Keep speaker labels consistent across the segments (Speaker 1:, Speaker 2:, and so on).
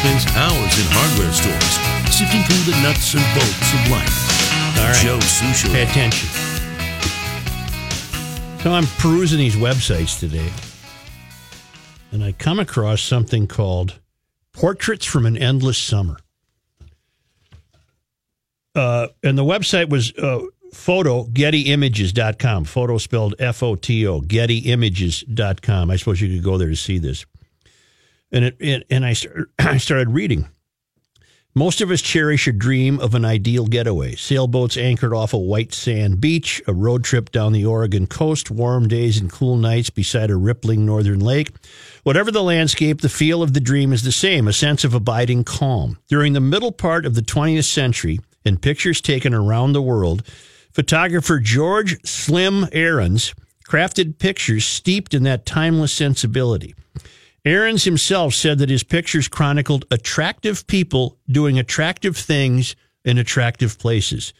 Speaker 1: spends hours in hardware stores sifting through the nuts and bolts of life.
Speaker 2: All right.
Speaker 1: Joe Soucheray.
Speaker 2: Pay attention. So I'm perusing these websites today, and I come across something called Portraits from an Endless Summer. Uh, and the website was uh, photo, gettyimages.com. Photo spelled F O T O, gettyimages.com. I suppose you could go there to see this. And, it, and I, start, I started reading. Most of us cherish a dream of an ideal getaway. Sailboats anchored off a white sand beach, a road trip down the Oregon coast, warm days and cool nights beside a rippling northern lake. Whatever the landscape, the feel of the dream is the same, a sense of abiding calm. During the middle part of the 20th century, in pictures taken around the world, photographer George Slim Aarons crafted pictures steeped in that timeless sensibility. Aarons himself said that his pictures chronicled attractive people doing attractive things in attractive places.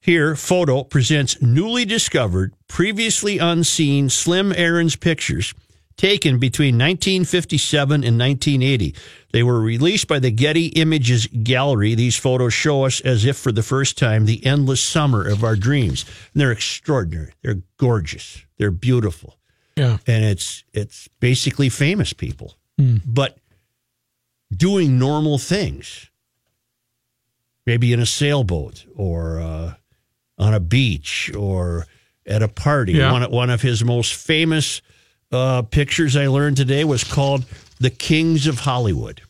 Speaker 2: Here, Photo presents newly discovered, previously unseen Slim Aaron's pictures taken between 1957 and 1980. They were released by the Getty Images Gallery. These photos show us, as if for the first time, the endless summer of our dreams. And they're extraordinary. They're gorgeous. They're beautiful
Speaker 3: Yeah.
Speaker 2: and it's it's basically famous people, but doing normal things. Maybe in a sailboat or uh, on a beach or at a party.
Speaker 3: Yeah.
Speaker 2: One, of- one of his most famous uh, pictures I learned today was called "The Kings of Hollywood."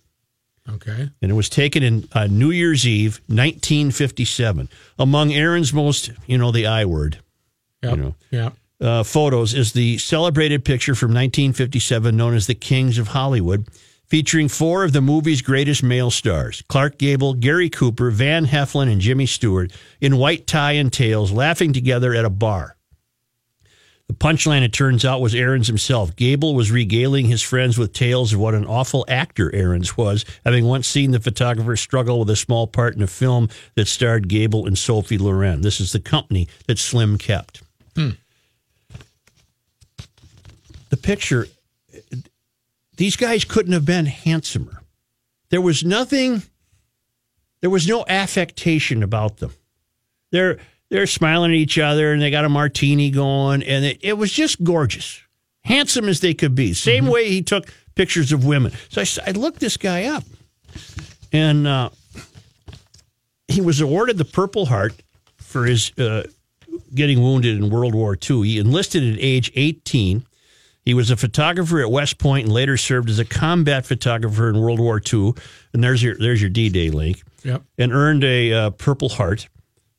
Speaker 3: Okay.
Speaker 2: and it was taken in uh, New Year's Eve, 1957. Among Aaron's most, you know, the I word
Speaker 3: Yep.
Speaker 2: You know.
Speaker 3: Yeah.
Speaker 2: Uh, photos is the celebrated picture from 1957 known as the Kings of Hollywood, featuring four of the movie's greatest male stars Clark Gable, Gary Cooper, Van Heflin, and Jimmy Stewart in white tie and tails, laughing together at a bar. The punchline, it turns out, was Aarons himself. Gable was regaling his friends with tales of what an awful actor Aarons was, having once seen the photographer struggle with a small part in a film that starred Gable and Sophia Loren. This is the company that Slim kept. The picture, these guys couldn't have been handsomer. There was nothing, there was no affectation about them. They're they're smiling at each other and they got a martini going, and it, it was just gorgeous, handsome as they could be. Same way he took pictures of women. So I, I looked this guy up, and uh, he was awarded the Purple Heart for his uh, getting wounded in World War II. He enlisted at age 18. He was a photographer at West Point and later served as a combat photographer in World War II. And there's your there's your D-Day link.
Speaker 3: Yep.
Speaker 2: And earned a uh, Purple Heart.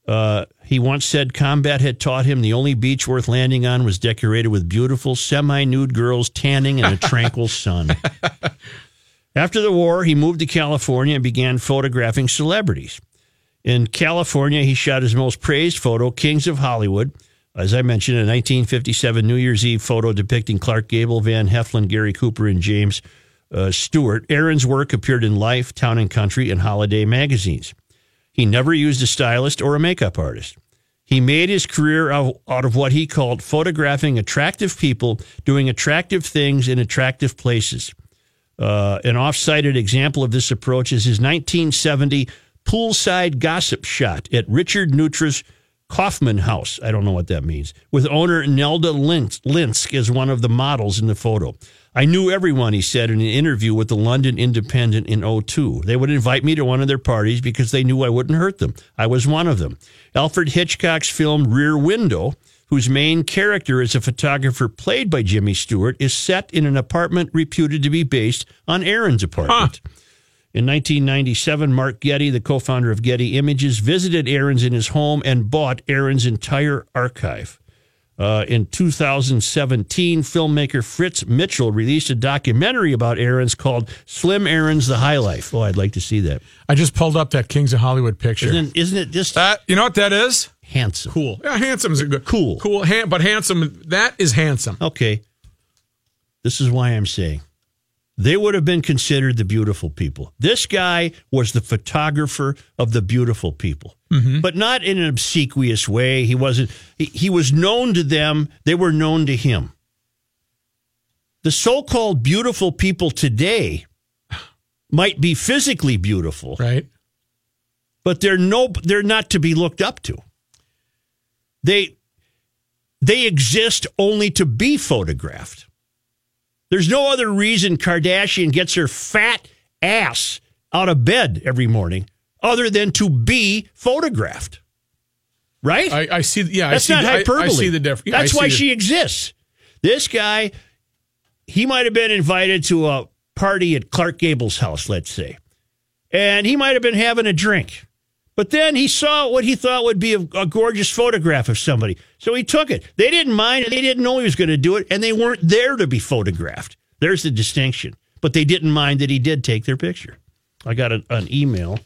Speaker 2: Uh, he once said combat had taught him the only beach worth landing on was decorated with beautiful semi-nude girls tanning in a tranquil sun. After the war, he moved to California and began photographing celebrities. In California, he shot his most praised photo, Kings of Hollywood. As I mentioned, a 1957 New Year's Eve photo depicting Clark Gable, Van Heflin, Gary Cooper, and James uh, Stewart. Aaron's work appeared in Life, Town and Country, and Holiday magazines. He never used a stylist or a makeup artist. He made his career out of what he called photographing attractive people doing attractive things in attractive places. Uh, an off-cited example of this approach is his 1970 poolside gossip shot at Richard Neutra's Kaufman House. I don't know what that means. With owner Nelda Lins- Linsk as one of the models in the photo. I knew everyone, he said in an interview with the London Independent in 02. They would invite me to one of their parties because they knew I wouldn't hurt them. I was one of them. Alfred Hitchcock's film Rear Window, whose main character is a photographer played by Jimmy Stewart, is set in an apartment reputed to be based on Aaron's apartment. In 1997, Mark Getty, the co founder of Getty Images, visited Aarons in his home and bought Aaron's entire archive. Uh, in 2017, filmmaker Fritz Mitchell released a documentary about Aarons called Slim Aarons The High Life. Oh, I'd like to see that.
Speaker 3: I just pulled up that Kings of Hollywood picture.
Speaker 2: Isn't, isn't it just
Speaker 3: that you know what that is?
Speaker 2: handsome?
Speaker 3: Cool. Yeah, handsome is a good.
Speaker 2: Cool.
Speaker 3: Cool. Han- but handsome. That is handsome.
Speaker 2: Okay. This is why I'm saying they would have been considered the beautiful people. This guy was the photographer of the beautiful people, mm-hmm. but not in an obsequious way. He wasn't, he, he was known to them, they were known to him. The so called beautiful people today might be physically beautiful,
Speaker 3: Right.
Speaker 2: but they're no they're not to be looked up to. They they exist only to be photographed. There's no other reason Kardashian gets her fat ass out of bed every morning other than to be photographed. Right?
Speaker 3: I, I see. Yeah,
Speaker 2: That's
Speaker 3: I see,
Speaker 2: not
Speaker 3: the- I-
Speaker 2: hyperbole.
Speaker 3: I, see the difference.
Speaker 2: That's why she exists. This guy, he might have been invited to a party at Clark Gable's house, let's say, and he might have been having a drink. But then he saw what he thought would be a, a gorgeous photograph of somebody. So he took it. They didn't mind. They didn't know he was going to do it, and they weren't there to be photographed. There's the distinction. But they didn't mind that he did take their picture. I got an email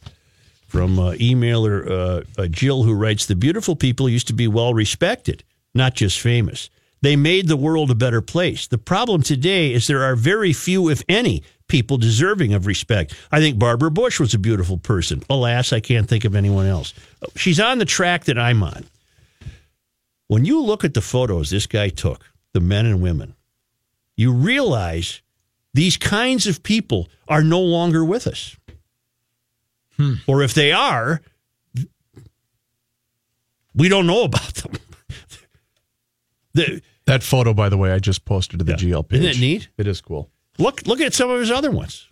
Speaker 2: from uh, emailer uh, uh, Jill, who writes The beautiful people used to be well respected, not just famous. They made the world a better place. The problem today is there are very few, if any, people deserving of respect. I think Barbara Bush was a beautiful person. Alas, I can't think of anyone else. She's on the track that I'm on. When you look at the photos this guy took, the men and women, you realize these kinds of people are no longer with us. Hmm. Or if they are, we don't know about them. The,
Speaker 4: That photo, by the way, I just posted to the
Speaker 2: Yeah.
Speaker 4: GL page.
Speaker 2: Isn't it neat?
Speaker 4: It is cool.
Speaker 2: Look look at some of his other ones.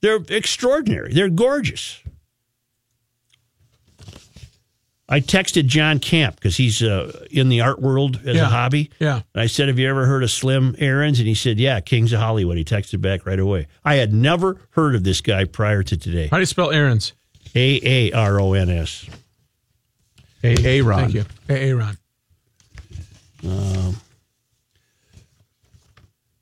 Speaker 2: They're extraordinary. They're gorgeous. I texted John Camp because he's uh, in the art world as a hobby.
Speaker 3: Yeah.
Speaker 2: And I said, Have you ever heard of Slim Aarons? And he said, Yeah, Kings of Hollywood. He texted back right away. I had never heard of this guy prior to today.
Speaker 3: How do you spell Aarons?
Speaker 2: A A R O N S.
Speaker 4: A. A. Ron.
Speaker 3: Thank you. Hey, Aaron.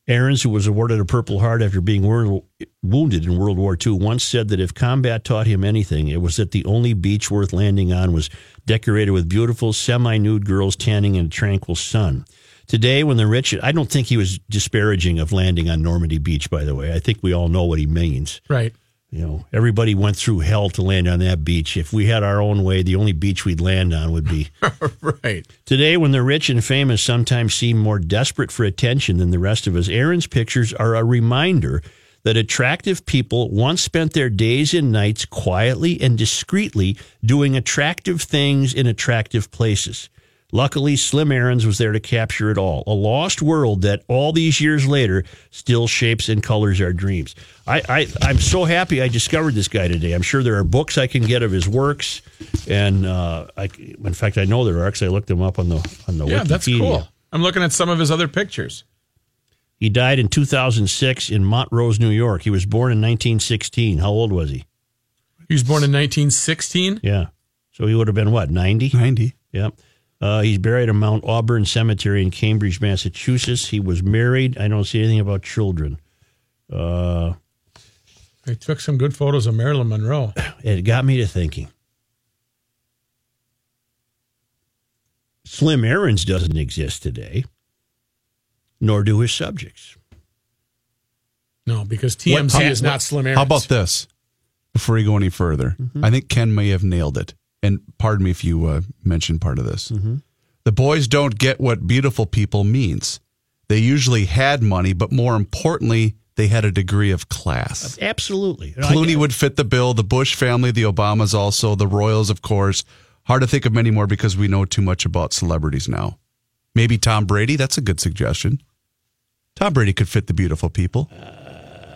Speaker 2: Aarons, who was awarded a Purple Heart after being wor- wounded in World War II, once said that if combat taught him anything, it was that the only beach worth landing on was decorated with beautiful, semi nude girls tanning in a tranquil sun. Today, when the rich, I don't think he was disparaging of landing on Normandy Beach, by the way. I think we all know what he means.
Speaker 3: Right.
Speaker 2: You know, everybody went through hell to land on that beach. If we had our own way, the only beach we'd land on would be
Speaker 3: right.
Speaker 2: Today, when the rich and famous sometimes seem more desperate for attention than the rest of us, Aaron's pictures are a reminder that attractive people once spent their days and nights quietly and discreetly doing attractive things in attractive places. Luckily, Slim Aarons was there to capture it all. A lost world that all these years later still shapes and colors our dreams. I, I, I'm so happy I discovered this guy today. I'm sure there are books I can get of his works. And uh, I, in fact, I know there are because I looked them up on the, on the
Speaker 3: Yeah, that's cool. I'm looking at some of his other pictures.
Speaker 2: He died in 2006 in Montrose, New York. He was born in 1916. How old was he?
Speaker 3: He was born in 1916.
Speaker 2: Yeah. So he would have been what, 90?
Speaker 4: 90.
Speaker 2: Yep. Uh, he's buried at Mount Auburn Cemetery in Cambridge, Massachusetts. He was married. I don't see anything about children. Uh,
Speaker 3: They took some good photos of Marilyn Monroe.
Speaker 2: it got me to thinking. Slim Aarons doesn't exist today, nor do his subjects.
Speaker 3: No, because TMZ
Speaker 4: What-
Speaker 3: is
Speaker 4: what-
Speaker 3: not Slim Aarons.
Speaker 4: How about this? Before you go any further, I think Ken may have nailed it. And pardon me if you uh, mentioned part of this. The boys don't get what beautiful people means. They usually had money, but more importantly, they had a degree of class.
Speaker 2: Absolutely.
Speaker 4: Clooney would fit the bill. The Bush family, the Obamas also, the Royals, of course. Hard to think of many more because we know too much about celebrities now. Maybe Tom Brady. That's a good suggestion. Tom Brady could fit the beautiful people.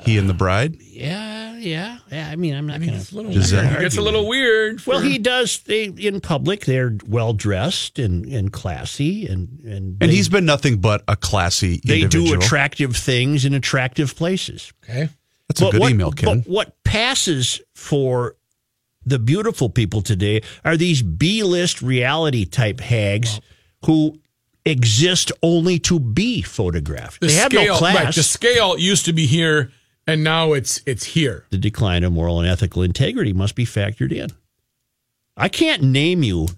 Speaker 4: he and the bride.
Speaker 2: Yeah, yeah, yeah. I mean, I'm not going
Speaker 3: It's a little weird. It gets a little weird.
Speaker 2: Well, he does. They in public, they're well dressed and, and classy, and and
Speaker 4: And he's been nothing but a classy
Speaker 2: they do attractive things in attractive places.
Speaker 3: okay.
Speaker 4: That's a good
Speaker 2: what,
Speaker 4: email, Ken.
Speaker 2: But what passes for the beautiful people today are these B-list reality type hags who exist only to be photographed.
Speaker 3: The
Speaker 2: they have
Speaker 3: scale,
Speaker 2: no class.
Speaker 3: right? The scale used to be here, and now it's it's here.
Speaker 2: the decline of moral and ethical integrity must be factored in. I can't name you.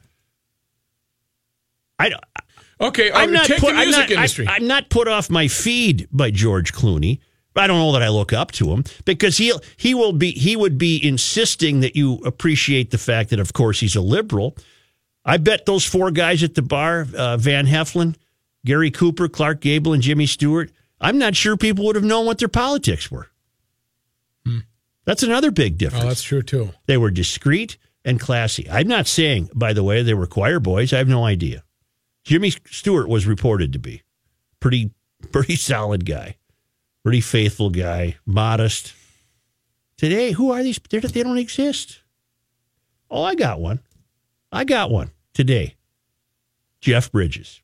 Speaker 2: I,
Speaker 3: Okay,
Speaker 2: I'm
Speaker 3: uh,
Speaker 2: not
Speaker 3: take
Speaker 2: put,
Speaker 3: the
Speaker 2: I'm not,
Speaker 3: industry.
Speaker 2: I, am not put off my feed by George Clooney. I don't know that I look up to him because he he will be he would be insisting that you appreciate the fact that of course he's a liberal. I bet those four guys at the bar, uh, Van Heflin, Gary Cooper, Clark Gable, and Jimmy Stewart. I'm not sure people would have known what their politics were. That's another big
Speaker 3: oh,
Speaker 2: difference.
Speaker 3: Oh, that's true too.
Speaker 2: They were discreet and classy. I'm not saying, by the way, they were choir boys. I have no idea. Jimmy Stewart was reported to be pretty, pretty solid guy, pretty faithful guy, modest. Today, who are these? They're, they don't exist. Oh, I got one. I got one today. Jeff Bridges.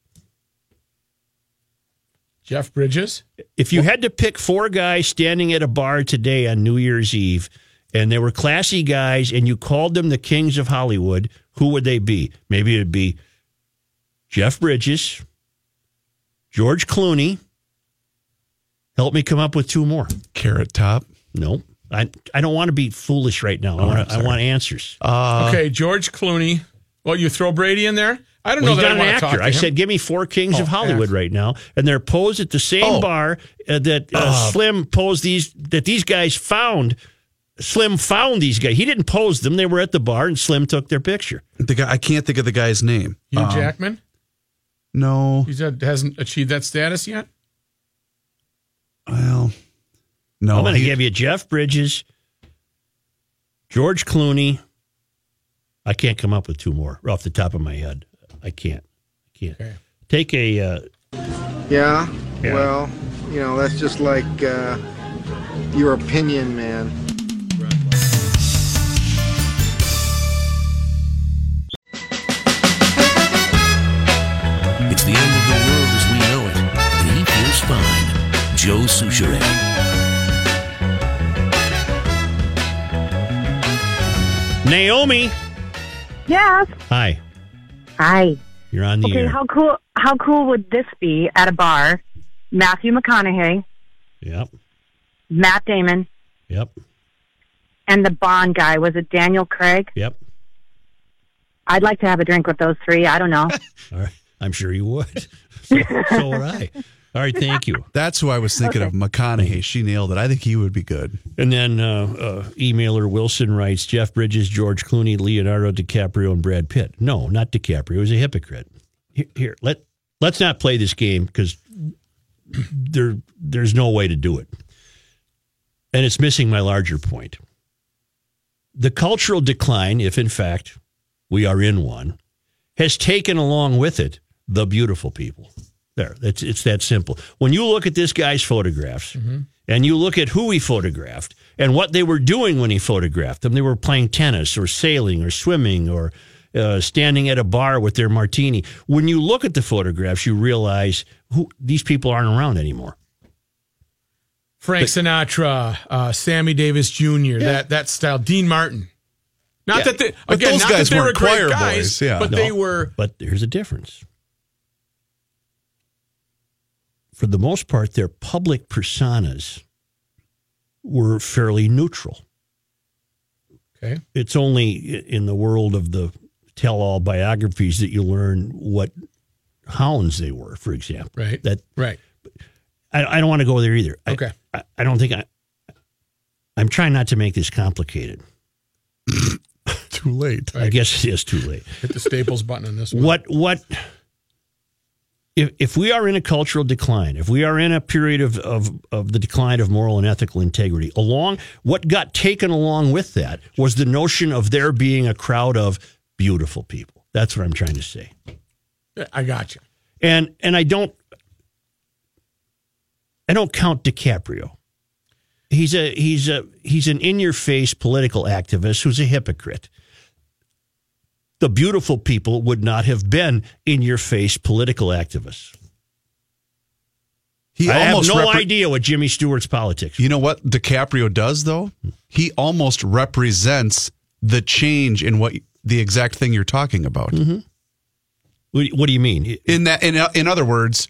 Speaker 3: Jeff Bridges.
Speaker 2: If you had to pick four guys standing at a bar today on New Year's Eve, and they were classy guys, and you called them the kings of Hollywood, who would they be? Maybe it'd be Jeff Bridges, George Clooney. Help me come up with two more.
Speaker 4: Carrot Top.
Speaker 2: No, I I don't want to be foolish right now. I
Speaker 4: Oh,
Speaker 2: want
Speaker 4: I'm
Speaker 2: I want answers.
Speaker 3: Uh, okay, George Clooney. Well, you throw Brady in there. I don't
Speaker 2: Well,
Speaker 3: know
Speaker 2: he's
Speaker 3: that
Speaker 2: not
Speaker 3: I
Speaker 2: an
Speaker 3: want to talk
Speaker 2: actor. I
Speaker 3: him.
Speaker 2: said, give me four kings
Speaker 3: Oh,
Speaker 2: of Hollywood
Speaker 3: actor.
Speaker 2: right now, and they're posed at the same
Speaker 4: Oh.
Speaker 2: bar uh, that uh, Slim posed these that these guys found. Slim found these guys. He didn't pose them; they were at the bar, and Slim took their picture.
Speaker 4: The guy I can't think of the guy's name.
Speaker 3: Hugh
Speaker 4: Um,
Speaker 3: Jackman.
Speaker 4: No.
Speaker 3: He hasn't achieved that status yet.
Speaker 4: Well, no.
Speaker 2: I'm going to give you Jeff Bridges, George Clooney. I can't come up with two more off the top of my head. I can't. I can't.
Speaker 3: Okay.
Speaker 2: Take a uh,
Speaker 5: Yeah?
Speaker 2: Yeah.
Speaker 5: Well, you know, that's just like uh, your opinion, man.
Speaker 1: It's the end of the world as we know it, and he feels fine. Joe Soucheray.
Speaker 2: Naomi.
Speaker 6: Yes.
Speaker 2: Hi,
Speaker 6: Hi.
Speaker 2: you're on the
Speaker 6: Okay,
Speaker 2: air.
Speaker 6: how cool how cool would this be at a bar? Matthew McConaughey,
Speaker 2: Yep,
Speaker 6: Matt Damon,
Speaker 2: yep,
Speaker 6: and the Bond guy. Was it Daniel Craig?
Speaker 2: yep.
Speaker 6: I'd like to have a drink with those three. I don't know.
Speaker 2: All right. I'm sure you would. So, so would I. All right, thank you.
Speaker 4: That's who I was thinking of. McConaughey. She nailed it. I think he would be good.
Speaker 2: And then uh, uh, emailer Wilson writes Jeff Bridges, George Clooney, Leonardo DiCaprio, and Brad Pitt. No, not DiCaprio. He's a hypocrite. Here, here let let's not play this game because there there's no way to do it, and it's missing my larger point. The cultural decline, if in fact we are in one, has taken along with it the beautiful people. There, it's it's that simple. When you look at this guy's photographs and you look at who he photographed and what they were doing when he photographed them, they were playing tennis or sailing or swimming or uh, standing at a bar with their martini. When you look at the photographs, you realize who these people aren't around anymore.
Speaker 3: Frank Sinatra, uh, Sammy Davis Jr. That that style. Dean Martin. Not
Speaker 2: Yeah.
Speaker 3: that they again,
Speaker 4: those
Speaker 3: not
Speaker 4: guys
Speaker 3: that they were great
Speaker 4: choir
Speaker 3: guys,
Speaker 4: boys, yeah.
Speaker 3: but
Speaker 2: No,
Speaker 3: they were.
Speaker 2: But there's a difference. For the most part, their public personas were fairly neutral.
Speaker 3: Okay.
Speaker 2: It's only in the world of the tell all biographies that you learn what hounds they were, for example.
Speaker 3: Right.
Speaker 2: That
Speaker 3: Right.
Speaker 2: I, I don't want to go there either. I-
Speaker 3: Okay.
Speaker 2: I, I don't think I. I'm trying not to make this complicated.
Speaker 4: Too late.
Speaker 2: I guess it is too late.
Speaker 3: Hit the staples button on this one.
Speaker 2: What what if if we are in a cultural decline, if we are in a period of, of, of the decline of moral and ethical integrity, along what got taken along with that was the notion of there being a crowd of beautiful people. That's what I'm trying to say.
Speaker 3: I got you.
Speaker 2: And and I don't I don't count DiCaprio. He's a he's a he's an in your face political activist who's a hypocrite. The beautiful people would not have been in your face political activists.
Speaker 4: He
Speaker 2: I have no
Speaker 4: repre-
Speaker 2: idea what Jimmy Stewart's politics.
Speaker 4: You know what DiCaprio does though? He almost represents the change in what the exact thing you're talking about.
Speaker 2: Mm-hmm. What, what do you mean?
Speaker 4: In that, in in other words,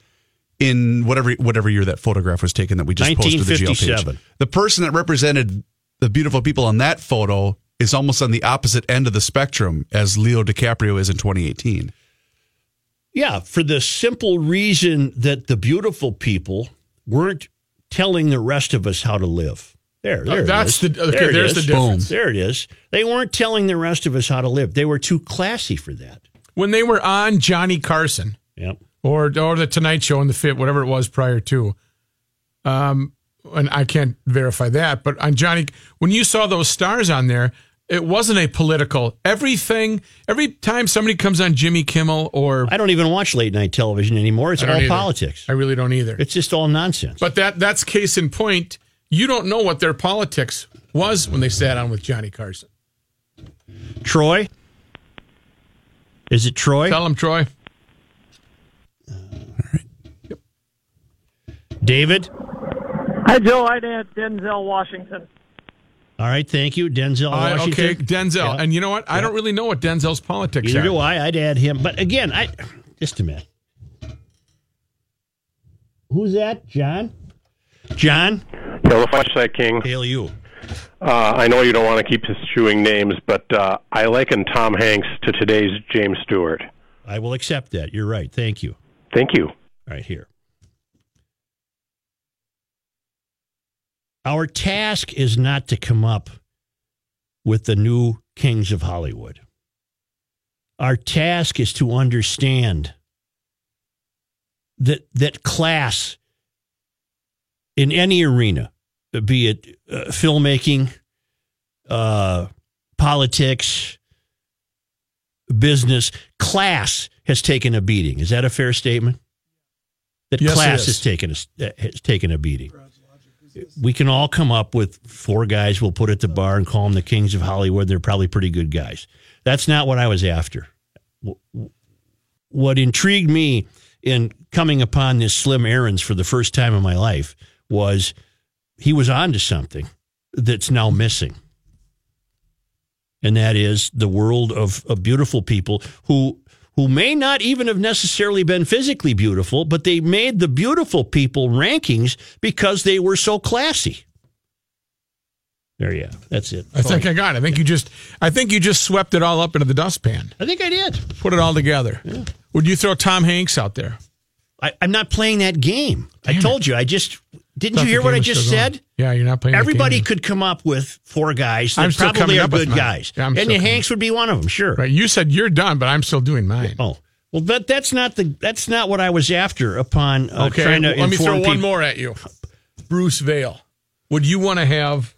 Speaker 4: in whatever whatever year that photograph was taken that we just posted the GL page, the person that represented the beautiful people on that photo is almost on the opposite end of the spectrum as Leo DiCaprio is in 2018.
Speaker 2: Yeah, for the simple reason that the beautiful people weren't telling the rest of us how to live. There, there.
Speaker 3: Uh, that's
Speaker 2: is.
Speaker 3: the- okay,
Speaker 2: There
Speaker 3: there's
Speaker 2: is.
Speaker 3: the difference.
Speaker 2: There it is. They weren't telling the rest of us how to live. They were too classy for that.
Speaker 3: When they were on Johnny Carson
Speaker 2: Yep.
Speaker 3: or or the Tonight Show and the Fit, whatever it was prior to, um, and I can't verify that, but on Johnny, when you saw those stars on there, it wasn't a political. Everything, every time somebody comes on Jimmy Kimmel or
Speaker 2: I don't even watch late night television anymore. It's all
Speaker 3: either.
Speaker 2: politics.
Speaker 3: I really don't either.
Speaker 2: It's just all nonsense.
Speaker 3: But that that's case in point. You don't know what their politics was when they sat on with Johnny Carson.
Speaker 2: Troy? Is it Troy?
Speaker 3: Tell him Troy. All right. Yep.
Speaker 2: David?
Speaker 7: Hi, Joe. I'd add Denzel Washington.
Speaker 2: All right, thank you. Denzel
Speaker 3: Uh,
Speaker 2: Washington.
Speaker 3: okay, Denzel.
Speaker 2: Yeah.
Speaker 3: And you know what? I don't really know what Denzel's politics
Speaker 2: Neither
Speaker 3: are.
Speaker 2: do I. I'd add him. But again, I just a minute. Who's that? John? John?
Speaker 8: Hail the Flashlight King.
Speaker 2: Hail you.
Speaker 8: Uh, I know you don't want to keep eschewing names, but uh, I liken Tom Hanks to today's James Stewart.
Speaker 2: I will accept that. You're right. Thank you.
Speaker 8: Thank you.
Speaker 2: Right here. Our task is not to come up with the new kings of Hollywood. Our task is to understand that that class in any arena, be it uh, filmmaking, uh, politics, business, class has taken a beating. Is that a fair statement? That
Speaker 3: Yes,
Speaker 2: class has taken a, has taken a beating. We can all come up with four guys we'll put at the bar and call them the kings of Hollywood. They're probably pretty good guys. That's not what I was after. What intrigued me in coming upon this Slim Aarons for the first time in my life was he was onto something that's now missing. And that is the world of, of beautiful people who who may not even have necessarily been physically beautiful, but they made the beautiful people rankings because they were so classy. There you go. That's it.
Speaker 3: I think I got it. I think you just I think you just swept it all up into the dustpan.
Speaker 2: I think I did.
Speaker 3: Put it all together. Would you throw Tom Hanks out there?
Speaker 2: I, I'm not playing that game. I told you. I just didn't you hear what I just
Speaker 3: still going.
Speaker 2: said?
Speaker 3: Yeah, you're not playing.
Speaker 2: Everybody could come up with four guys that
Speaker 3: I'm still
Speaker 2: probably
Speaker 3: coming
Speaker 2: are
Speaker 3: up with
Speaker 2: good
Speaker 3: mine.
Speaker 2: guys,
Speaker 3: Yeah, I'm
Speaker 2: and
Speaker 3: still coming-
Speaker 2: Hanks would be one of them. Sure.
Speaker 3: Right. You said you're done, but I'm still doing mine.
Speaker 2: Oh well, but that's not the that's not what I was after. Upon uh,
Speaker 3: okay.
Speaker 2: trying to
Speaker 3: Let me
Speaker 2: inform
Speaker 3: throw one more at you. Bruce Vail. Would you want to have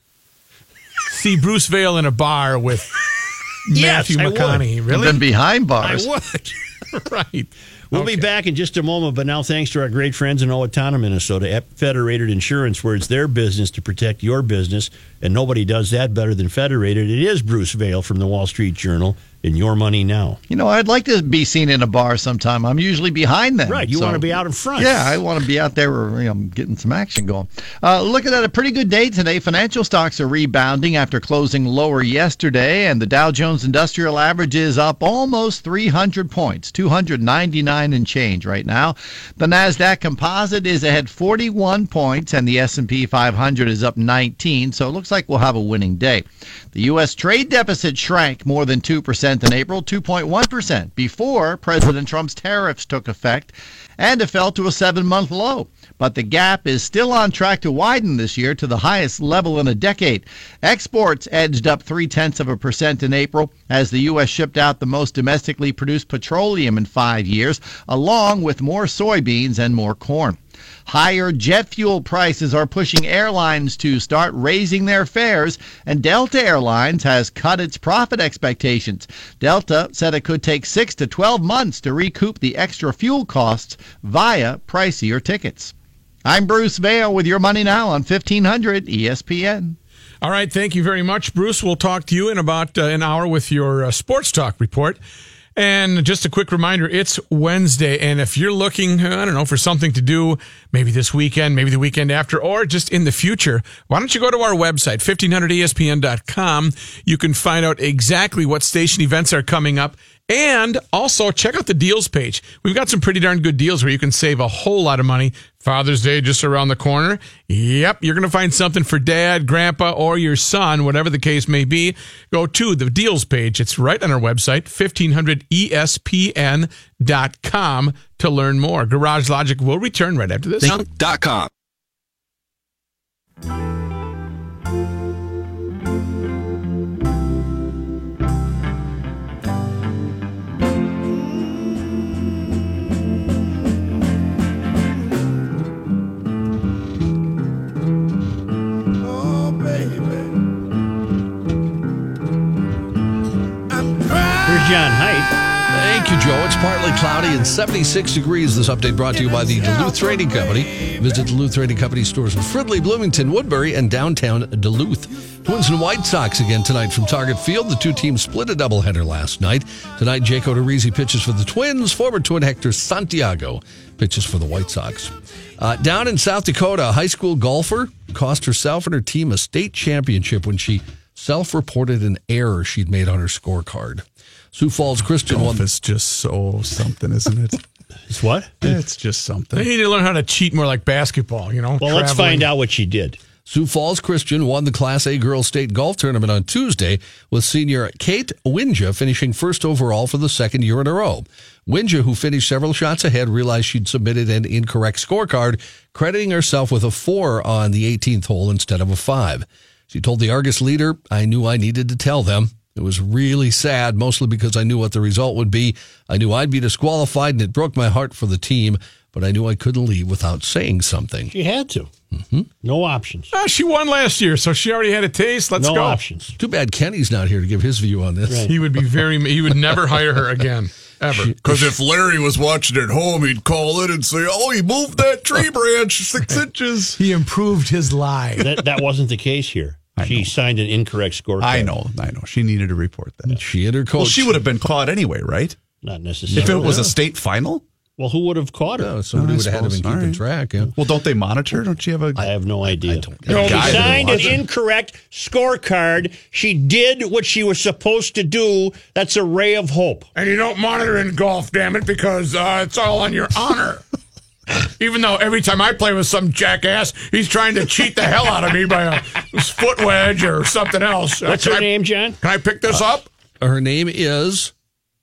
Speaker 3: see Bruce Vail in a bar with
Speaker 2: Yes,
Speaker 3: Matthew
Speaker 2: I would.
Speaker 3: McConaughey? Really?
Speaker 9: then behind bars,
Speaker 2: I
Speaker 9: bars.
Speaker 2: would.
Speaker 3: right.
Speaker 2: We'll be back in just a moment, but now thanks to our great friends in Owatonna, Minnesota, at Federated Insurance, where it's their business to protect your business, and nobody does that better than Federated. It is Bruce Vail from the Wall Street Journal in Your Money Now.
Speaker 9: You know, I'd like to be seen in a bar sometime. I'm usually behind them.
Speaker 2: Right, you
Speaker 9: so-
Speaker 2: want to be out in front.
Speaker 9: Yeah, I want to be out there where you know, getting some action going. Uh, looking at a pretty good day today. Financial stocks are rebounding after closing lower yesterday, and the Dow Jones Industrial Average is up almost 300 points, 299 and change right now. The Nasdaq Composite is ahead 41 points, and the S&P 500 is up 19. So it looks like we'll have a winning day. The U.S. trade deficit shrank more than 2% in April, 2.1% before President Trump's tariffs took effect, and it fell to a seven month low. But the gap is still on track to widen this year to the highest level in a decade. Exports edged up three tenths of a percent in April as the U.S. shipped out the most domestically produced petroleum in five years, along with more soybeans and more corn. Higher jet fuel prices are pushing airlines to start raising their fares, and Delta Airlines has cut its profit expectations. Delta said it could take 6 to 12 months to recoup the extra fuel costs via pricier tickets. I'm Bruce Vail with your money now on E 1500 ESPN.
Speaker 3: All right. Thank you very much, Bruce. We'll talk to you in about uh, an hour with your uh, sports talk report. And just a quick reminder, it's Wednesday. And if you're looking, I don't know, for something to do, maybe this weekend, maybe the weekend after, or just in the future, why don't you go to our website, E 1500ESPN.com. You can find out exactly what station events are coming up. And also check out the deals page. We've got some pretty darn good deals where you can save a whole lot of money. Father's Day just around the corner. Yep, you're going to find something for dad, grandpa, or your son, whatever the case may be. Go to the deals page. It's right on our website, E 1500ESPN.com to learn more. Garage Logic will return right after this.
Speaker 10: Dot com.
Speaker 2: John Height.
Speaker 10: Thank you, Joe. It's partly cloudy and 76 degrees. This update brought to you by the Duluth Trading Company. Visit Duluth Trading Company stores in Fridley, Bloomington, Woodbury, and downtown Duluth. Twins and White Sox again tonight from Target Field. The two teams split a doubleheader last night. Tonight, Jake Odorizzi pitches for the Twins. Former Twin Hector Santiago pitches for the White Sox. Uh, down in South Dakota, a high school golfer cost herself and her team a state championship when she self reported an error she'd made on her scorecard. Sioux Falls Christian
Speaker 4: Golf
Speaker 10: won.
Speaker 4: is just so something, isn't it?
Speaker 2: It's what?
Speaker 4: it's just something.
Speaker 3: They need to learn how to cheat more like basketball, you know?
Speaker 2: Well, let's find out what she did.
Speaker 10: Sioux Falls Christian won the Class A Girls State Golf Tournament on Tuesday with senior Kate Wynja finishing first overall for the second year in a row. Wynja, who finished several shots ahead, realized she'd submitted an incorrect scorecard, crediting herself with a four on the 18th hole instead of a five. She told the Argus leader, I knew I needed to tell them. It was really sad, mostly because I knew what the result would be. I knew I'd be disqualified, and it broke my heart for the team, but I knew I couldn't leave without saying something.
Speaker 2: She had to. No options.
Speaker 3: Ah, she won last year, so she already had a taste. Let's go.
Speaker 2: no
Speaker 3: go.
Speaker 2: options.
Speaker 10: Too bad Kenny's not here to give his view on this.
Speaker 2: Right.
Speaker 3: He would be very, he would never hire her again, ever.
Speaker 4: Because if Larry was watching at home, he'd call in and say, "Oh, he moved that tree branch six inches."
Speaker 3: He improved his lie.
Speaker 2: That that wasn't the case here. She signed an incorrect scorecard.
Speaker 4: I know, I know. She needed to report that.
Speaker 10: She and her coach.
Speaker 4: Well, she would have been caught anyway, right?
Speaker 2: Not necessarily.
Speaker 4: If it was a state final.
Speaker 2: well, who would have caught her?
Speaker 10: No, somebody
Speaker 4: I
Speaker 10: would have had him
Speaker 4: suppose.
Speaker 10: keeping
Speaker 4: All right.
Speaker 10: track. Yeah.
Speaker 4: Well, don't they monitor? Don't you have a?
Speaker 2: I have no idea.
Speaker 10: don't
Speaker 2: no, she
Speaker 4: Guy that
Speaker 2: signed an
Speaker 4: watches.
Speaker 2: incorrect scorecard. She did what she was supposed to do. That's a ray of hope.
Speaker 3: And you don't monitor in golf, damn it, because uh, it's all on your honor. Even though every time I play with some jackass, he's trying to cheat the hell out of me by a foot wedge or something else.
Speaker 2: What's
Speaker 3: can
Speaker 2: her
Speaker 3: I,
Speaker 2: name, John?
Speaker 3: Can I pick this up?
Speaker 10: Her name is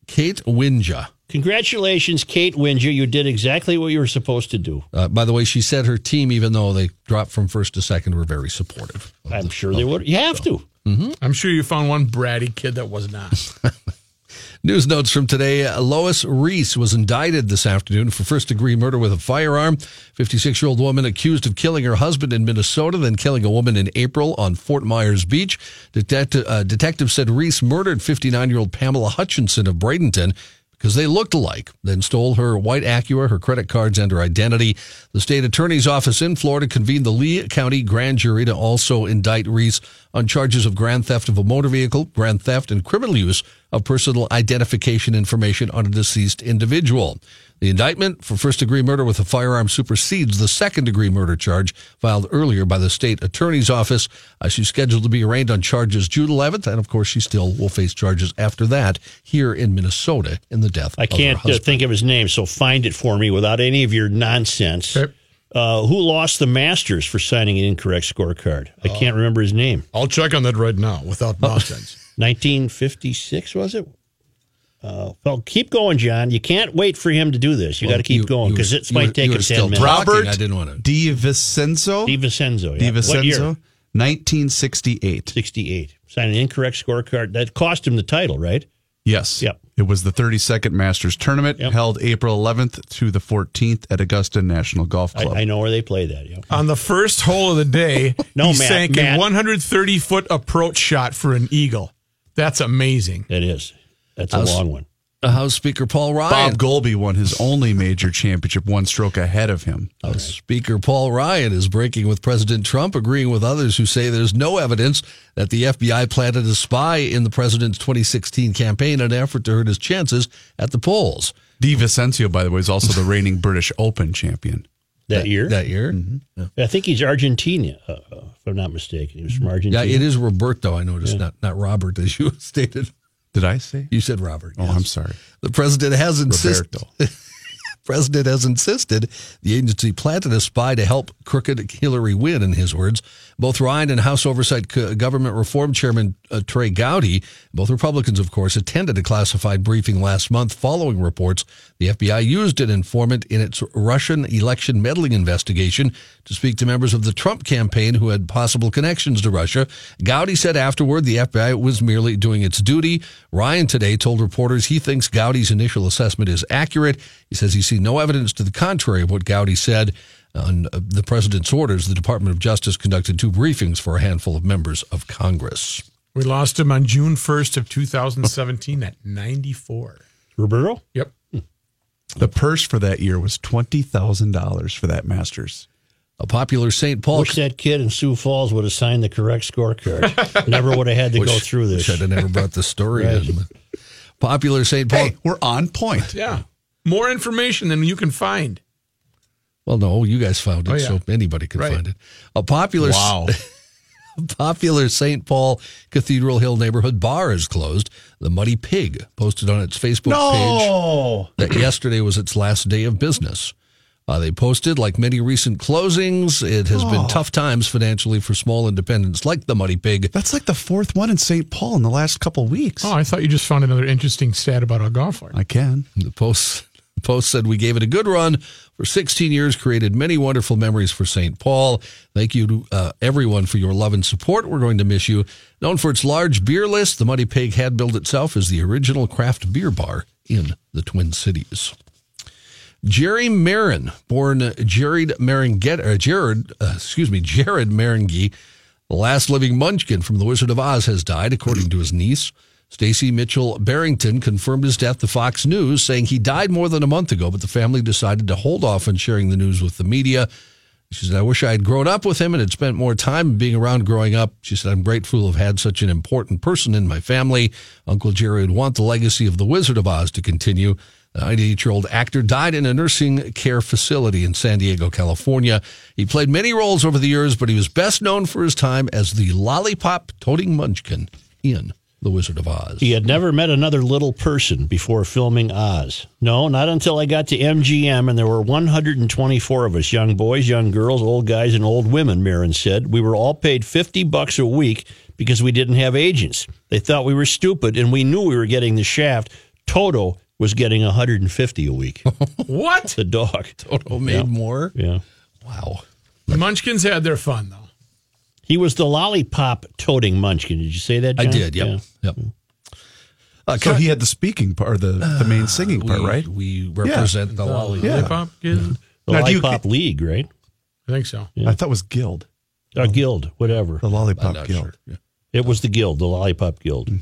Speaker 10: Kate Wynja.
Speaker 2: Congratulations, Kate Wynja. You did exactly what you were supposed to do.
Speaker 10: Uh, by the way, she said her team, even though they dropped from first to second, were very supportive.
Speaker 2: I'm sure they would. You have to.
Speaker 3: I'm sure you found one bratty kid that was not.
Speaker 10: News notes from today Lois Riess was indicted this afternoon for first degree murder with a firearm. 56 year old woman accused of killing her husband in Minnesota, then killing a woman in April on Fort Myers Beach. Detective, uh, detective said Riess murdered 59 year old Pamela Hutchinson of Bradenton because they looked alike, then stole her white Acura, her credit cards, and her identity. The state attorney's office in Florida convened the Lee County grand jury to also indict Riess on charges of grand theft of a motor vehicle, grand theft, and criminal use of personal identification information on a deceased individual. The indictment for first degree murder with a firearm supersedes the second degree murder charge filed earlier by the state attorney's office. Uh, she's scheduled to be arraigned on charges June 11th, and of course, she still will face charges after that here in Minnesota in the death
Speaker 2: I
Speaker 10: of
Speaker 2: can't uh,
Speaker 10: husband.
Speaker 2: think of his name, so find it for me without any of your nonsense.
Speaker 3: Okay.
Speaker 2: Uh, who lost the Masters for signing an incorrect scorecard? I can't remember his name.
Speaker 3: I'll check on that right now without nonsense.
Speaker 2: 1956 was it? Uh, well, keep going, John. You can't wait for him to do this. You got to keep
Speaker 10: you-
Speaker 2: going because it
Speaker 10: you were-
Speaker 2: might take
Speaker 10: you
Speaker 2: a
Speaker 10: were still
Speaker 2: 10 minutes.
Speaker 4: Robert
Speaker 10: I didn't wanna-
Speaker 4: De Vicenzo.
Speaker 2: DiVincenzo. Yeah. What year?
Speaker 4: De Vicenzo. 1968.
Speaker 2: 68. Signed an incorrect scorecard. That cost him the title, right?
Speaker 4: Yes.
Speaker 2: Yep.
Speaker 4: It was the 32nd Masters Tournament
Speaker 2: Yep.
Speaker 4: held April 11th to the 14th at Augusta National Golf Club.
Speaker 2: I know where they play that. Yeah.
Speaker 3: on the first hole of the day,
Speaker 2: No,
Speaker 3: he
Speaker 2: Matt,
Speaker 3: sank
Speaker 2: Matt.
Speaker 3: a 130 foot approach shot for an eagle. That's amazing.
Speaker 2: That is. That's a
Speaker 10: How's-
Speaker 2: long one.
Speaker 10: House Speaker Paul Ryan.
Speaker 4: Bob Goalby won his only major championship one stroke ahead of him.
Speaker 10: House Speaker Paul Ryan is breaking with President Trump, agreeing with others who say there's no evidence that the FBI planted a spy in the president's 2016 campaign in an effort to hurt his chances at the polls.
Speaker 4: De Vicenzo, by the way, is also the reigning British Open champion.
Speaker 2: That, year?
Speaker 10: That year?
Speaker 2: I think he's Argentina, uh, if I'm not mistaken. He was from Argentina.
Speaker 10: Yeah,
Speaker 2: Argentina.
Speaker 10: it is Roberto, I noticed, not, not Robert, as you stated.
Speaker 4: Did I say?
Speaker 10: You said Robert.
Speaker 4: Oh,
Speaker 10: yes.
Speaker 4: I'm sorry.
Speaker 10: The president has insisted. President has insisted the agency planted a spy to help crooked Hillary win, in his words. Both Ryan and House Oversight Government Reform Chairman uh, Trey Gowdy, both Republicans, of course, attended a classified briefing last month following reports the FBI used an informant in its Russian election meddling investigation to speak to members of the Trump campaign who had possible connections to Russia. Gowdy said afterward the FBI was merely doing its duty. Ryan today told reporters he thinks Gowdy's initial assessment is accurate. He says he sees no evidence to the contrary of what Gowdy said. On uh, the president's orders, the Department of Justice conducted two briefings for a handful of members of Congress.
Speaker 3: We lost him on June 1st of 2017 at 94.
Speaker 2: Roberto?
Speaker 3: Yep.
Speaker 4: The purse for that year was twenty thousand dollars for that Masters.
Speaker 10: A popular St. Paul.
Speaker 2: Wish that kid in Sioux Falls would have signed the correct scorecard. Never would have had to go through this.
Speaker 10: Wish I'd have never brought the story
Speaker 2: Right.
Speaker 10: in. Popular St. Paul.
Speaker 4: Hey, we're on point.
Speaker 3: Yeah. More information than you can find.
Speaker 10: Well, no, you guys found it,
Speaker 3: Oh, yeah.
Speaker 10: so anybody can
Speaker 3: Right.
Speaker 10: find it. A popular
Speaker 4: Wow.
Speaker 10: popular St. Paul Cathedral Hill neighborhood bar is closed. The Muddy Pig posted on its Facebook page
Speaker 9: No.
Speaker 10: that yesterday was its last day of business. Uh, they posted, like many recent closings, it has been tough times financially for small independents like the Muddy Pig.
Speaker 4: That's like the fourth one in St. Paul in the last couple weeks.
Speaker 3: Oh, I thought you just found another interesting stat about our golf.
Speaker 4: I can.
Speaker 10: The post, the post said, We gave it a good run for 16 years, created many wonderful memories for St. Paul. Thank you to uh, everyone for your love and support. We're going to miss you. Known for its large beer list, the Muddy Pig had billed itself as the original craft beer bar in the Twin Cities. Jerry Maren, born Jared Maringet, or Jared, uh, excuse me, Jared Marenghi, the last living Munchkin from The Wizard of Oz, has died, according to his niece. Stacy Mitchell Barrington confirmed his death to Fox News, saying he died more than a month ago, but the family decided to hold off on sharing the news with the media. She said, I wish I had grown up with him and had spent more time being around growing up. She said, I'm grateful to have had such an important person in my family. Uncle Jerry would want the legacy of The Wizard of Oz to continue. The 98 year old actor died in a nursing care facility in San Diego, California. He played many roles over the years, but he was best known for his time as the lollipop toting munchkin in The Wizard of Oz.
Speaker 2: He had never met another little person before filming Oz. No, not until I got to MGM, and there were 124 of us young boys, young girls, old guys, and old women, Maren said. We were all paid 50 bucks a week because we didn't have agents. They thought we were stupid, and we knew we were getting the shaft. Toto was getting 150 a week.
Speaker 3: What?
Speaker 2: the dog.
Speaker 10: Toto made
Speaker 2: Yeah.
Speaker 10: more?
Speaker 2: Yeah.
Speaker 10: Wow.
Speaker 3: The Munchkins had their fun, though.
Speaker 2: He was the lollipop toting munchkin. Did you say that,
Speaker 10: I did, yep.
Speaker 2: Yeah.
Speaker 10: Yep. Uh,
Speaker 4: So he had the speaking part, or the, the main singing part,
Speaker 10: we,
Speaker 4: right?
Speaker 10: We represent the lollipop.
Speaker 4: Yeah.
Speaker 3: Hip-hop kid?
Speaker 2: The
Speaker 4: Now, do you-
Speaker 2: Lollipop League, right?
Speaker 3: I think so.
Speaker 4: I thought it was Guild,
Speaker 2: Or Guild, whatever.
Speaker 4: the Lollipop Guild.
Speaker 10: sure. Yeah.
Speaker 2: It was the Guild, the Lollipop Guild.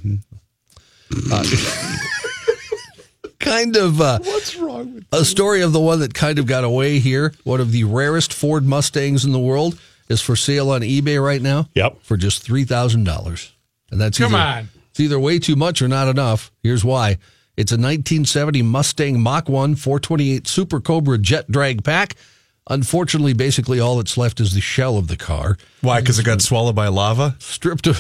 Speaker 10: kind of uh, what's wrong with a story of the one that kind of got away here one of the rarest ford mustangs in the world is for sale on ebay right now
Speaker 2: Yep.
Speaker 10: for just $3000 and that's
Speaker 3: Come
Speaker 10: either,
Speaker 3: on.
Speaker 10: it's either way too much or not enough here's why it's a 1970 mustang mach 1 428 super cobra jet drag pack unfortunately basically all that's left is the shell of the car
Speaker 4: Why? Because it got swallowed by lava.
Speaker 10: stripped of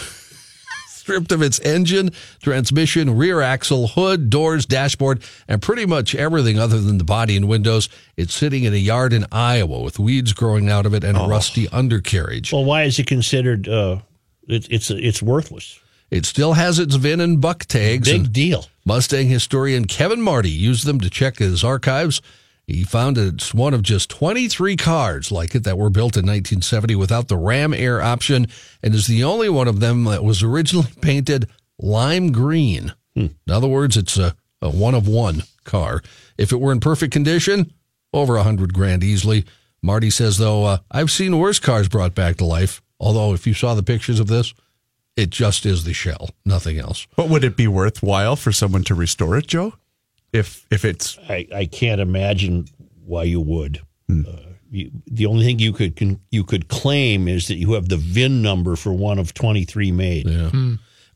Speaker 10: stripped of its engine, transmission, rear axle, hood, doors, dashboard, and pretty much everything other than the body and windows. It's sitting in a yard in Iowa with weeds growing out of it and a rusty undercarriage.
Speaker 2: Well, why is it considered? Uh, it, it's it's worthless.
Speaker 10: It still has its VIN and buck tags.
Speaker 2: Big deal.
Speaker 10: Mustang historian Kevin Marti used them to check his archives. He found it's one of just 23 cars like it that were built in 1970 without the Ram Air option and is the only one of them that was originally painted lime green. In other words, it's a, a one of one car. If it were in perfect condition, over a hundred grand easily. Marti says, though, uh, I've seen worse cars brought back to life. Although, if you saw the pictures of this, it just is the shell, nothing else.
Speaker 4: But would it be worthwhile for someone to restore it, Joe? If if it's
Speaker 2: I, I can't imagine why you would. Uh, you, the only thing you could can, you could claim is that you have the VIN number for one of twenty three made.
Speaker 10: Yeah.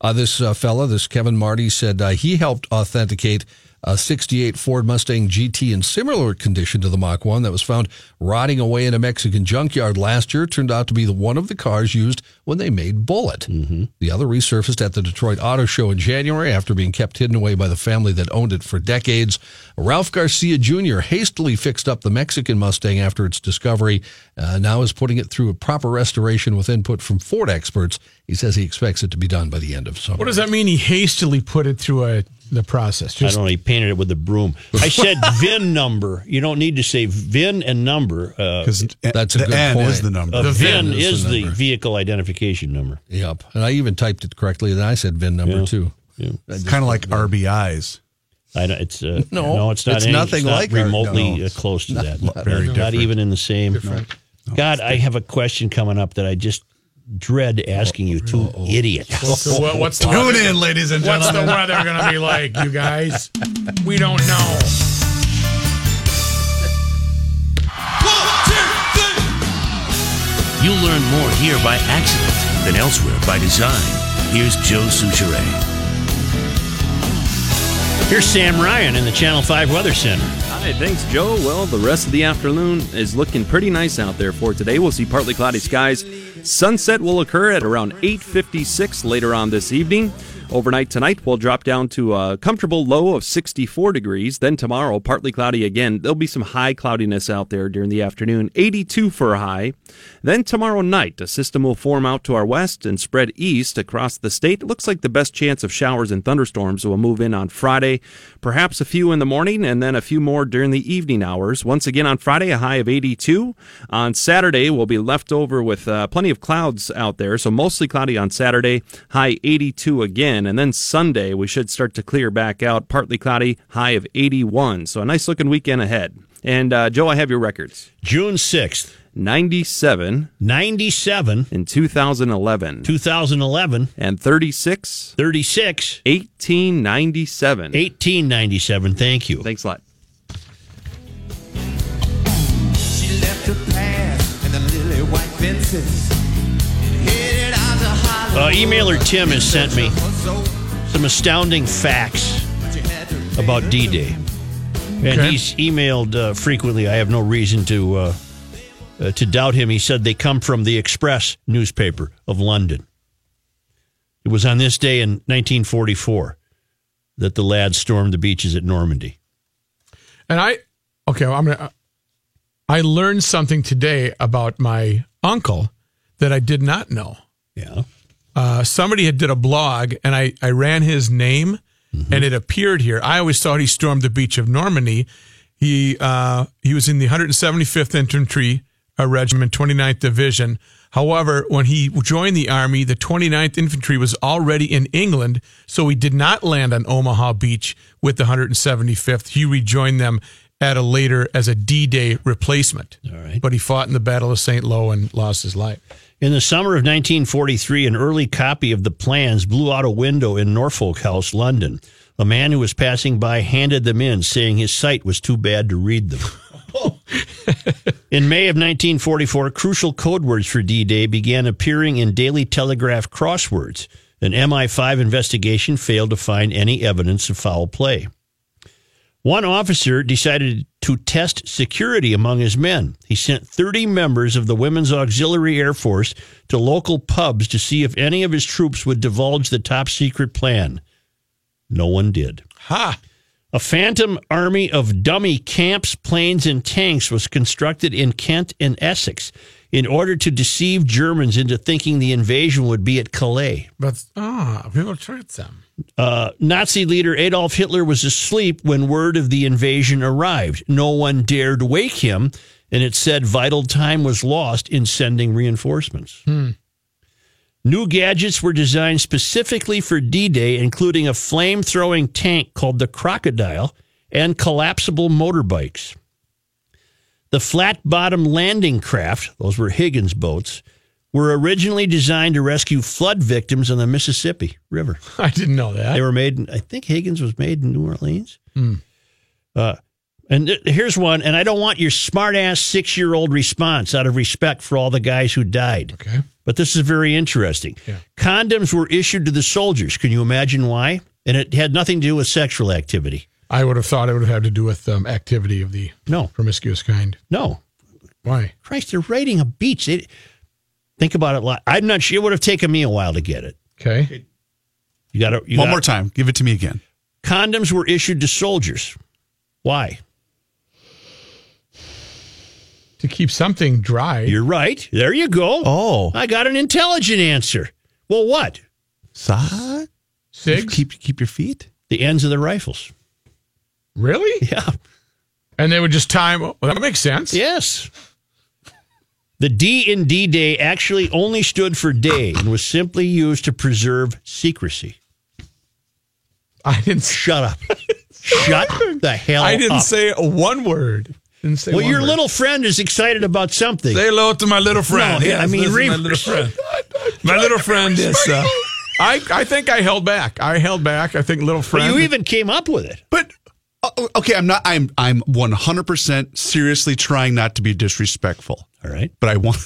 Speaker 10: Uh, this uh, fella, this Kevin Marti, said uh, he helped authenticate a 68 Ford Mustang GT in similar condition to the Mach 1 that was found rotting away in a Mexican junkyard last year. Turned out to be the one of the cars used when they made Bullitt. Mm-hmm. The other resurfaced at the Detroit Auto Show in January after being kept hidden away by the family that owned it for decades. Ralph Garcia Jr. hastily fixed up the Mexican Mustang after its discovery. Uh, now is putting it through a proper restoration with input from Ford experts. He says he expects it to be done by the end of summer.
Speaker 3: What does that mean? He hastily put it through a, the process.
Speaker 2: I don't know. He painted it with a broom. I said VIN number. You don't need to say VIN and number. Uh,
Speaker 4: because
Speaker 10: That's a
Speaker 4: the
Speaker 10: good
Speaker 4: N
Speaker 10: point.
Speaker 4: is the number.
Speaker 2: a
Speaker 3: the
Speaker 2: VIN,
Speaker 3: VIN
Speaker 2: is,
Speaker 10: is the
Speaker 2: the, vehicle identification number.
Speaker 10: Yep. And I even typed it correctly. Then I said VIN number
Speaker 2: Yeah.
Speaker 10: too.
Speaker 2: Yeah.
Speaker 4: kind of like RBIs.
Speaker 2: I know it's uh,
Speaker 10: No,
Speaker 2: no, it's not.
Speaker 10: it's
Speaker 2: any-
Speaker 10: nothing
Speaker 2: it's not
Speaker 10: like our-
Speaker 2: remotely
Speaker 10: no.
Speaker 2: uh, close to that.
Speaker 4: very
Speaker 2: not
Speaker 4: different.
Speaker 2: even in the same. God, I have a question coming up that I just dread asking you two idiots.
Speaker 3: What's the, what- what's the
Speaker 4: Tune
Speaker 3: weather-
Speaker 4: in, ladies and
Speaker 3: What's the
Speaker 4: gentlemen.
Speaker 3: weather going to be like, you guys? We don't know.
Speaker 1: You'll learn more here by accident than elsewhere by design. Here's Joe Soucheray.
Speaker 2: Here's Sam Ryan in the Channel 5 Weather Center.
Speaker 11: Hi, thanks, Joe. Well, the rest of the afternoon is looking pretty nice out there for today. We'll see partly cloudy skies. Sunset will occur at around 8:56 later on this evening. Overnight tonight, we'll drop down to a comfortable low of 64 degrees. Then tomorrow, partly cloudy again. There'll be some high cloudiness out there during the afternoon, 82 for a high. Then tomorrow night, a system will form out to our west and spread east across the state. It looks like the best chance of showers and thunderstorms will move in on Friday, perhaps a few in the morning and then a few more during the evening hours. Once again on Friday, a high of 82. On Saturday, we'll be left over with uh, plenty of clouds out there, so mostly cloudy on Saturday, high 82 again. And then Sunday, we should start to clear back out, partly cloudy, high of 81. So a nice looking weekend ahead. And uh, Joe, I have your records.
Speaker 2: June 6th,
Speaker 11: 97
Speaker 2: 97,
Speaker 11: in 2011
Speaker 2: 2011,
Speaker 11: and 36
Speaker 2: 36,
Speaker 11: 1897.
Speaker 2: 1897. Thank you.
Speaker 11: Thanks a lot.
Speaker 12: She left her past and the lily white fences.
Speaker 2: Uh, emailer Tim has sent me some astounding facts about D Day. And
Speaker 3: Okay.
Speaker 2: he's emailed uh, frequently. I have no reason to uh, uh, to doubt him. He said they come from the Express newspaper of London. It was on this day in 1944 that the lads stormed the beaches at Normandy.
Speaker 3: And I, okay, well, I'm gonna. I learned something today about my uncle that I did not know.
Speaker 2: Yeah.
Speaker 3: Uh, somebody had did a blog, and I I ran his name, and it appeared here. I always thought he stormed the beach of Normandy. He uh, he was in the 175th Infantry uh, Regiment, 29th Division. However, when he joined the army, the 29th Infantry was already in England, so he did not land on Omaha Beach with the 175th. He rejoined them at a later as a D-Day replacement.
Speaker 2: All right.
Speaker 3: But he fought in the Battle of St. Lo and lost his life.
Speaker 2: In the summer of 1943, an early copy of the plans blew out a window in Norfolk House, London. A man who was passing by handed them in, saying his sight was too bad to read them. in May of 1944, crucial code words for D Day began appearing in Daily Telegraph crosswords. An MI5 investigation failed to find any evidence of foul play. One officer decided to test security among his men. He sent 30 members of the Women's Auxiliary Air Force to local pubs to see if any of his troops would divulge the top secret plan. No one did.
Speaker 3: Ha!
Speaker 2: A phantom army of dummy camps, planes, and tanks was constructed in Kent and Essex in order to deceive Germans into thinking the invasion would be at Calais.
Speaker 3: But ah, people tricked them.
Speaker 2: Uh, Nazi leader Adolf Hitler was asleep when word of the invasion arrived. No one dared wake him, and it said vital time was lost in sending reinforcements. New gadgets were designed specifically for D Day, including a flame throwing tank called the Crocodile and collapsible motorbikes. The flat bottom landing craft, those were Higgins boats, were originally designed to rescue flood victims on the Mississippi River.
Speaker 3: I didn't know that.
Speaker 2: They were made, in, I think Higgins was made in New Orleans. Uh, and th- here's one, and I don't want your smart ass six year old response out of respect for all the guys who died.
Speaker 3: Okay.
Speaker 2: But this is very interesting.
Speaker 3: Yeah.
Speaker 2: Condoms were issued to the soldiers. Can you imagine why? And it had nothing to do with sexual activity.
Speaker 3: I would have thought it would have had to do with um, activity of the
Speaker 2: No,
Speaker 3: promiscuous kind.
Speaker 2: no.
Speaker 3: Why?
Speaker 2: Christ, they're raiding a beach. They, think about it. Like, I'm not sure. It would have taken me a while to get it.
Speaker 3: Okay.
Speaker 2: You got to.
Speaker 4: One
Speaker 2: gotta-
Speaker 4: more time. Give it to me again.
Speaker 2: Condoms were issued to soldiers. Why?
Speaker 3: To keep something dry.
Speaker 2: You're right. There you go.
Speaker 4: Oh,
Speaker 2: I got an intelligent answer. Well, what?
Speaker 4: Sa-
Speaker 3: Sigs?
Speaker 4: keep keep your feet.
Speaker 2: The ends of the rifles.
Speaker 3: Really?
Speaker 2: Yeah.
Speaker 3: And they would just time. Well, that makes sense.
Speaker 2: Yes. The D in D Day actually only stood for day and was simply used to preserve secrecy.
Speaker 3: I didn't.
Speaker 2: Shut up. Shut the hell up.
Speaker 3: I didn't say one word. Didn't say
Speaker 2: Well, your
Speaker 3: word.
Speaker 2: little friend is excited about something.
Speaker 3: Say hello to my little friend.
Speaker 2: No, I mean,
Speaker 3: is my little friend. My little friend is. Uh, I I think I held back. I held back. I think little friend.
Speaker 2: you even came up with it.
Speaker 4: But uh, okay, I'm not. I'm I'm 100 percent seriously trying not to be disrespectful.
Speaker 2: All right.
Speaker 4: But I want.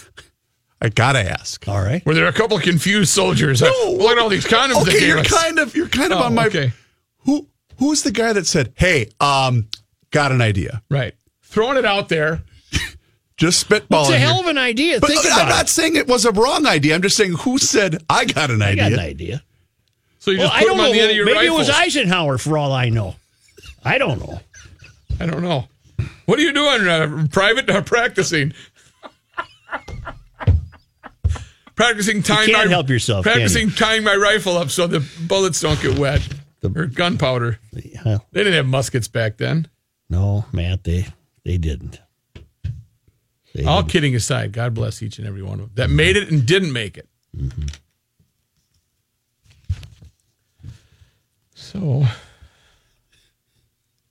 Speaker 4: I gotta ask.
Speaker 2: All right.
Speaker 3: Were there a couple of confused soldiers?
Speaker 4: No.
Speaker 3: Look at all these condoms they
Speaker 4: Okay,
Speaker 3: gave
Speaker 4: you're
Speaker 3: us.
Speaker 4: kind of you're kind of
Speaker 3: Oh,
Speaker 4: on my.
Speaker 3: okay.
Speaker 4: Who who's the guy that said, "Hey, um, got an idea"?
Speaker 3: Right. Throwing it out there.
Speaker 4: Just spitballing.
Speaker 2: It's a hell of an idea.
Speaker 4: But
Speaker 2: Think
Speaker 4: I'm not
Speaker 2: it.
Speaker 4: saying it was a wrong idea. I'm just saying who said I got an
Speaker 2: I
Speaker 4: idea.
Speaker 2: got an idea.
Speaker 3: So you
Speaker 2: Well,
Speaker 3: just
Speaker 2: I don't
Speaker 3: them
Speaker 2: know.
Speaker 3: on the end of your
Speaker 2: Maybe it was Eisenhower for all I know. I don't know.
Speaker 3: I don't know. What are you doing? Uh, private uh, practicing. practicing tying
Speaker 2: can't
Speaker 3: my
Speaker 2: help yourself, can you?
Speaker 3: Practicing tying my rifle up so the bullets don't get wet. or gunpowder.
Speaker 2: Yeah.
Speaker 3: They didn't have muskets back then.
Speaker 2: No, Matt, they they didn't. They
Speaker 3: All
Speaker 2: didn't.
Speaker 3: kidding aside, God bless each and every one of them that made it and didn't make it.
Speaker 2: Mm-hmm.
Speaker 3: So,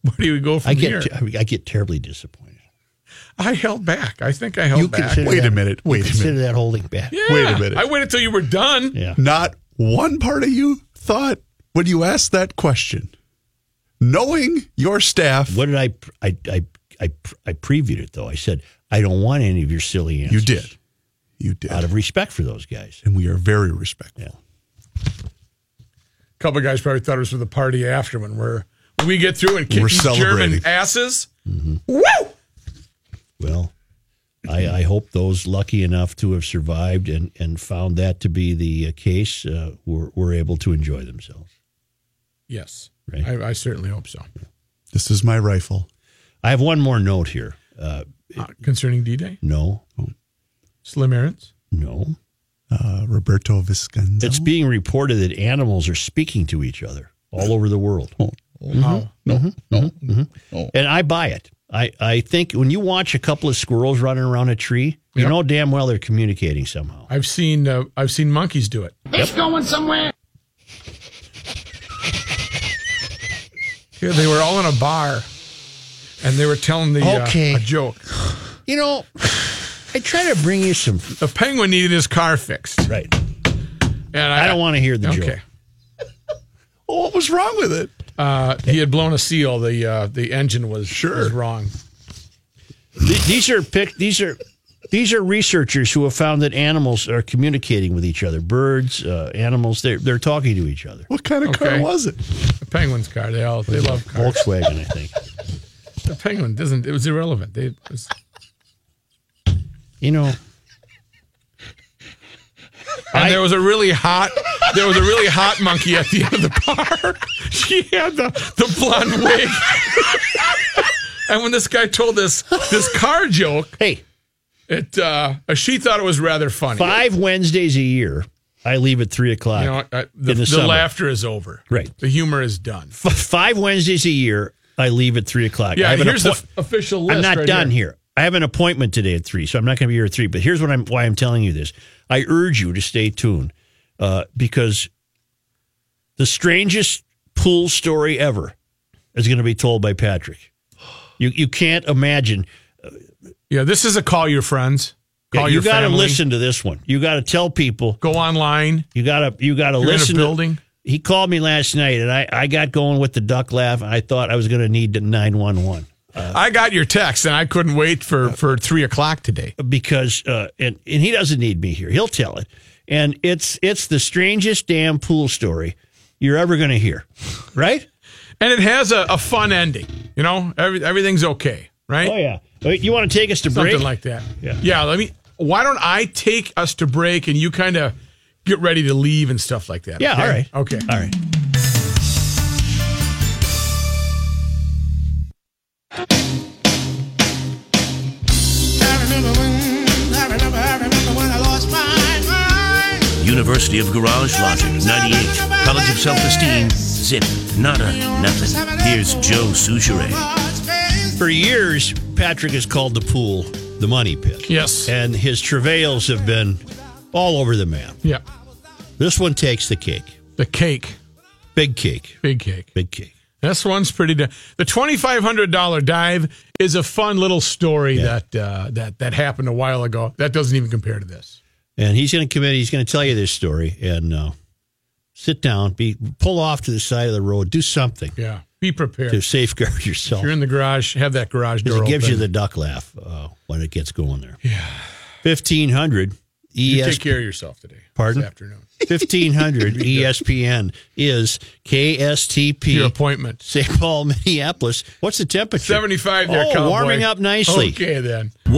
Speaker 3: where do we go from
Speaker 2: I
Speaker 3: here?
Speaker 2: I get terribly disappointed.
Speaker 3: I held back. I think I held
Speaker 2: You
Speaker 3: back.
Speaker 2: consider
Speaker 4: Wait a
Speaker 2: that-
Speaker 4: minute.
Speaker 2: you
Speaker 4: Wait a
Speaker 2: consider
Speaker 4: minute.
Speaker 2: that holding back.
Speaker 3: Yeah,
Speaker 4: Wait a minute.
Speaker 3: I waited until you were done.
Speaker 2: Yeah.
Speaker 4: Not one part of you thought when you asked that question, knowing your staff,
Speaker 2: What did I I I I, I previewed it though. I said I don't want any of your silly answers.
Speaker 4: you did. You did.
Speaker 2: out of respect for those guys.
Speaker 4: and we are very respectful.
Speaker 2: Yeah.
Speaker 3: A couple of guys probably thought it was for the party after when we're when we get through and kick
Speaker 4: We're
Speaker 3: these
Speaker 4: celebrating.
Speaker 3: German asses.
Speaker 2: Mm-hmm.
Speaker 3: Woo!
Speaker 2: Well, I, I hope those lucky enough to have survived and, and found that to be the uh, case uh, were, were able to enjoy themselves.
Speaker 3: Yes,
Speaker 2: Right.
Speaker 3: I, I certainly hope so.
Speaker 4: This is my rifle.
Speaker 2: I have one more note here. Uh,
Speaker 3: Uh, concerning D-Day,
Speaker 2: no,
Speaker 3: Slim Aarons.
Speaker 2: no.
Speaker 4: Uh, Roberto De Vicenzo.
Speaker 2: It's being reported that animals are speaking to each other all over the world.
Speaker 3: How?
Speaker 4: no, no, no.
Speaker 2: And I buy it. I, I think when you watch a couple of squirrels running around a tree, you
Speaker 3: Yep.
Speaker 2: know damn well they're communicating somehow.
Speaker 3: I've seen uh, I've seen monkeys do it.
Speaker 12: It's going somewhere.
Speaker 3: Yeah, they were all in a bar, and they were telling the uh,
Speaker 2: Okay.
Speaker 3: a joke.
Speaker 2: You know, I try to bring you some.
Speaker 3: The penguin needed his car fixed,
Speaker 2: Right.
Speaker 3: and
Speaker 2: I don't want to hear the joke.
Speaker 4: Well, what was wrong with it?
Speaker 3: Uh, he had blown a seal. The uh, the engine was
Speaker 4: Sure.
Speaker 3: was wrong.
Speaker 2: These are pick. These are these are researchers who have found that animals are communicating with each other. Birds, uh, animals, they're they're talking to each other.
Speaker 4: What kind of car was it?
Speaker 3: The penguin's car. They all they love cars.
Speaker 2: Volkswagen, I think.
Speaker 3: The penguin doesn't. It was irrelevant. They, it was,
Speaker 2: You know,
Speaker 3: and
Speaker 2: I-
Speaker 3: there was a really hot. There was a really hot monkey at the end of the bar. she had the the blonde wig. and when this guy told this this car joke,
Speaker 2: hey,
Speaker 3: it uh, she thought it was rather funny.
Speaker 2: five Wednesdays a year, I leave at three o'clock.
Speaker 3: You know, uh, the,
Speaker 2: in the
Speaker 3: the,
Speaker 2: summer.
Speaker 3: laughter is over.
Speaker 2: Right.
Speaker 3: The humor is done.
Speaker 2: F- five Wednesdays a year, I leave at three o'clock. I
Speaker 3: Yeah. Here's the
Speaker 2: appoint-
Speaker 3: f- official list.
Speaker 2: I'm not
Speaker 3: right
Speaker 2: done here. I have an appointment today at three, so I'm not going to be here at three. But here's what I'm why I'm telling you this. I urge you to stay tuned uh, because the strangest pool story ever is going to be told by Patrick. You you can't imagine.
Speaker 3: Yeah. This is a call your friends. Call
Speaker 2: you
Speaker 3: your
Speaker 2: got to listen to this one. You got to tell people.
Speaker 3: Go online.
Speaker 2: You got to you got to listen. to-
Speaker 3: building.
Speaker 2: he called me last night, and I I got going with the duck laugh. And I thought I was going to need nine one one.
Speaker 3: I got your text, and I couldn't wait for for three o'clock today.
Speaker 2: because uh, and and he doesn't need me here. He'll tell it, and it's it's the strangest damn pool story you're ever going to hear, right?
Speaker 3: And it has a, a fun ending. You know, Every, everything's okay, right?
Speaker 2: Oh yeah. Wait, you want to take us to
Speaker 3: Something
Speaker 2: break?
Speaker 3: like that.
Speaker 2: Yeah.
Speaker 3: Yeah. Let me. Why don't I take us to break, and you kind of get ready to leave and stuff like that?
Speaker 2: Yeah,
Speaker 3: okay?
Speaker 2: all right.
Speaker 3: Okay.
Speaker 2: All right.
Speaker 1: University of Garage Logic, 98. College of Self Esteem, zip, nada, nothing. Here's Joe Soucheray.
Speaker 2: For years, Patrick has called the pool the money pit.
Speaker 3: Yes.
Speaker 2: And his travails have been all over the map.
Speaker 3: Yeah.
Speaker 2: This one takes the cake.
Speaker 3: The cake,
Speaker 2: Big cake.
Speaker 3: big cake.
Speaker 2: Big cake.
Speaker 3: This one's pretty. Di- the twenty five hundred dollar dive is a fun little story
Speaker 2: Yeah.
Speaker 3: that uh, that that happened a while ago. That doesn't even compare to this.
Speaker 2: And he's going to come in. He's going to tell you this story and uh, sit down, be pull off to the side of the road, do something
Speaker 3: Yeah. Be prepared.
Speaker 2: to safeguard
Speaker 3: If
Speaker 2: yourself.
Speaker 3: you're in the garage, have that garage door
Speaker 2: it gives
Speaker 3: open.
Speaker 2: you the duck laugh uh, when it gets going there. Yeah. 1500
Speaker 3: You take care of yourself today.
Speaker 2: Pardon?
Speaker 3: This afternoon.
Speaker 2: 1500 ESPN is KSTP.
Speaker 3: Your appointment.
Speaker 2: St. Paul, Minneapolis. What's the temperature?
Speaker 3: 75 there,
Speaker 2: Oh,
Speaker 3: cowboy.
Speaker 2: warming up nicely.
Speaker 3: Okay, then.